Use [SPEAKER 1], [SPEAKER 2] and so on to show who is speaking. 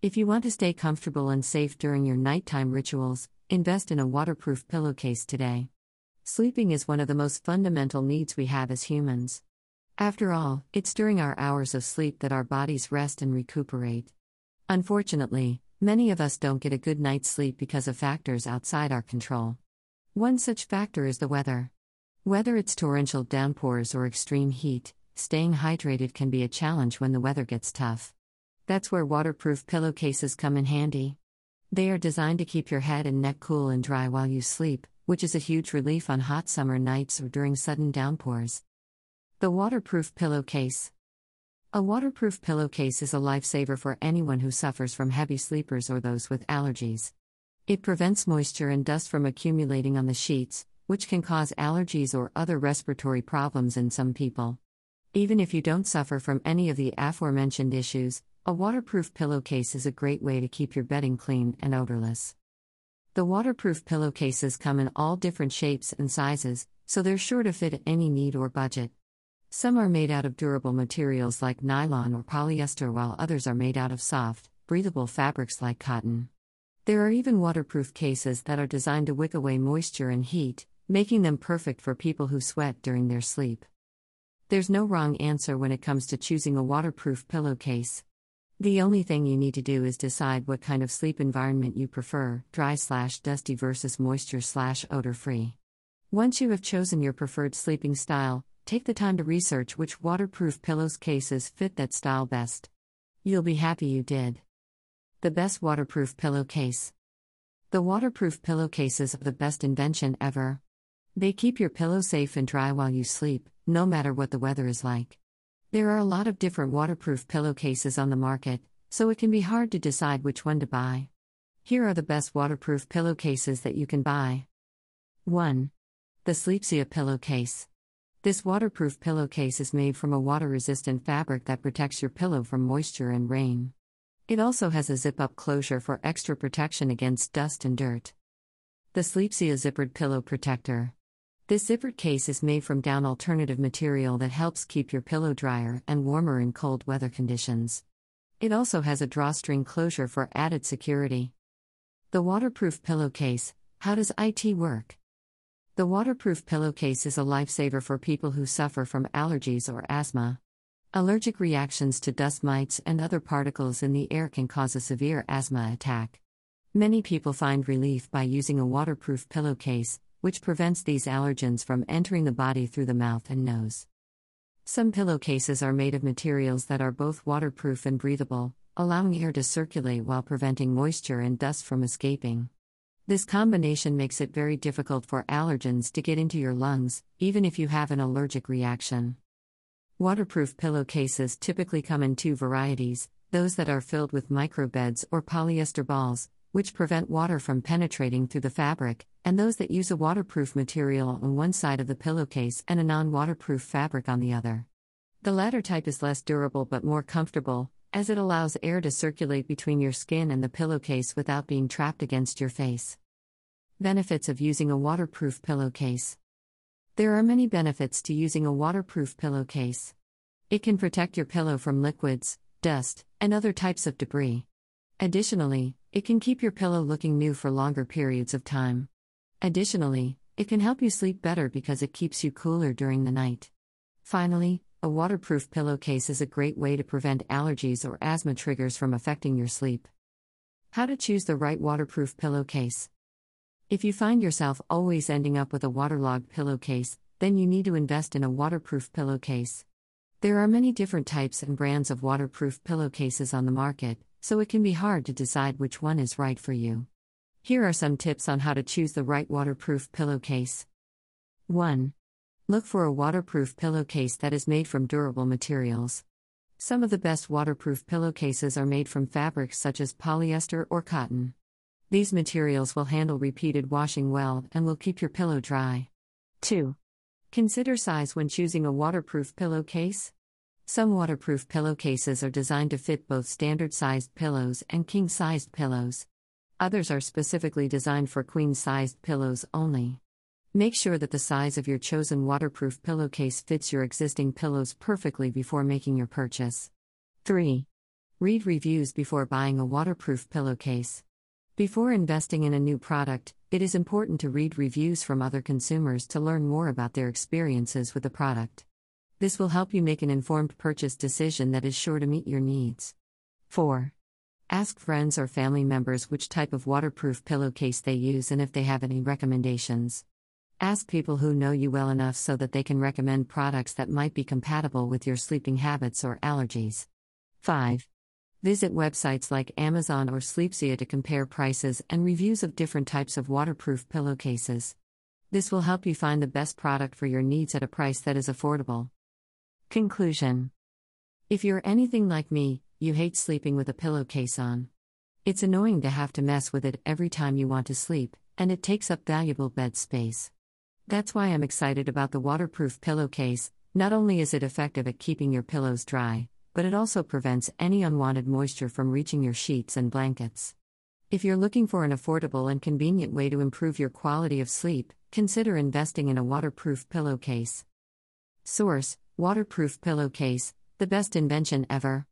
[SPEAKER 1] If you want to stay comfortable and safe during your nighttime rituals, invest in a waterproof pillowcase today. Sleeping is one of the most fundamental needs we have as humans. After all, it's during our hours of sleep that our bodies rest and recuperate. Unfortunately, many of us don't get a good night's sleep because of factors outside our control. One such factor is the weather. Whether it's torrential downpours or extreme heat, staying hydrated can be a challenge when the weather gets tough. That's where waterproof pillowcases come in handy. They are designed to keep your head and neck cool and dry while you sleep, which is a huge relief on hot summer nights or during sudden downpours. The waterproof pillowcase. A waterproof pillowcase is a lifesaver for anyone who suffers from heavy sleepers or those with allergies. It prevents moisture and dust from accumulating on the sheets, which can cause allergies or other respiratory problems in some people. Even if you don't suffer from any of the aforementioned issues, a waterproof pillowcase is a great way to keep your bedding clean and odorless. The waterproof pillowcases come in all different shapes and sizes, so they're sure to fit any need or budget. Some are made out of durable materials like nylon or polyester, while others are made out of soft, breathable fabrics like cotton. There are even waterproof cases that are designed to wick away moisture and heat, making them perfect for people who sweat during their sleep. There's no wrong answer when it comes to choosing a waterproof pillowcase. The only thing you need to do is decide what kind of sleep environment you prefer dry slash dusty versus moisture slash odor free. Once you have chosen your preferred sleeping style, take the time to research which waterproof pillows cases fit that style best. You'll be happy you did. The best waterproof pillowcase. The waterproof pillowcases are the best invention ever. They keep your pillow safe and dry while you sleep, no matter what the weather is like. There are a lot of different waterproof pillowcases on the market, so it can be hard to decide which one to buy. Here are the best waterproof pillowcases that you can buy. 1. The Sleepsia pillowcase. This waterproof pillowcase is made from a water resistant fabric that protects your pillow from moisture and rain. It also has a zip up closure for extra protection against dust and dirt. The Sleepsia Zippered Pillow Protector. This zippered case is made from down alternative material that helps keep your pillow drier and warmer in cold weather conditions. It also has a drawstring closure for added security. The waterproof pillowcase How does IT work? The waterproof pillowcase is a lifesaver for people who suffer from allergies or asthma. Allergic reactions to dust mites and other particles in the air can cause a severe asthma attack. Many people find relief by using a waterproof pillowcase, which prevents these allergens from entering the body through the mouth and nose. Some pillowcases are made of materials that are both waterproof and breathable, allowing air to circulate while preventing moisture and dust from escaping. This combination makes it very difficult for allergens to get into your lungs, even if you have an allergic reaction. Waterproof pillowcases typically come in two varieties those that are filled with microbeads or polyester balls, which prevent water from penetrating through the fabric, and those that use a waterproof material on one side of the pillowcase and a non waterproof fabric on the other. The latter type is less durable but more comfortable, as it allows air to circulate between your skin and the pillowcase without being trapped against your face. Benefits of using a waterproof pillowcase There are many benefits to using a waterproof pillowcase. It can protect your pillow from liquids, dust, and other types of debris. Additionally, it can keep your pillow looking new for longer periods of time. Additionally, it can help you sleep better because it keeps you cooler during the night. Finally, a waterproof pillowcase is a great way to prevent allergies or asthma triggers from affecting your sleep. How to choose the right waterproof pillowcase. If you find yourself always ending up with a waterlogged pillowcase, then you need to invest in a waterproof pillowcase. There are many different types and brands of waterproof pillowcases on the market, so it can be hard to decide which one is right for you. Here are some tips on how to choose the right waterproof pillowcase. 1. Look for a waterproof pillowcase that is made from durable materials. Some of the best waterproof pillowcases are made from fabrics such as polyester or cotton. These materials will handle repeated washing well and will keep your pillow dry. 2. Consider size when choosing a waterproof pillowcase. Some waterproof pillowcases are designed to fit both standard sized pillows and king sized pillows. Others are specifically designed for queen sized pillows only. Make sure that the size of your chosen waterproof pillowcase fits your existing pillows perfectly before making your purchase. 3. Read reviews before buying a waterproof pillowcase. Before investing in a new product, it is important to read reviews from other consumers to learn more about their experiences with the product. This will help you make an informed purchase decision that is sure to meet your needs. 4. Ask friends or family members which type of waterproof pillowcase they use and if they have any recommendations. Ask people who know you well enough so that they can recommend products that might be compatible with your sleeping habits or allergies. 5. Visit websites like Amazon or Sleepsia to compare prices and reviews of different types of waterproof pillowcases. This will help you find the best product for your needs at a price that is affordable. Conclusion If you're anything like me, you hate sleeping with a pillowcase on. It's annoying to have to mess with it every time you want to sleep, and it takes up valuable bed space. That's why I'm excited about the waterproof pillowcase. Not only is it effective at keeping your pillows dry, but it also prevents any unwanted moisture from reaching your sheets and blankets. If you're looking for an affordable and convenient way to improve your quality of sleep, consider investing in a waterproof pillowcase. Source Waterproof Pillowcase, the best invention ever.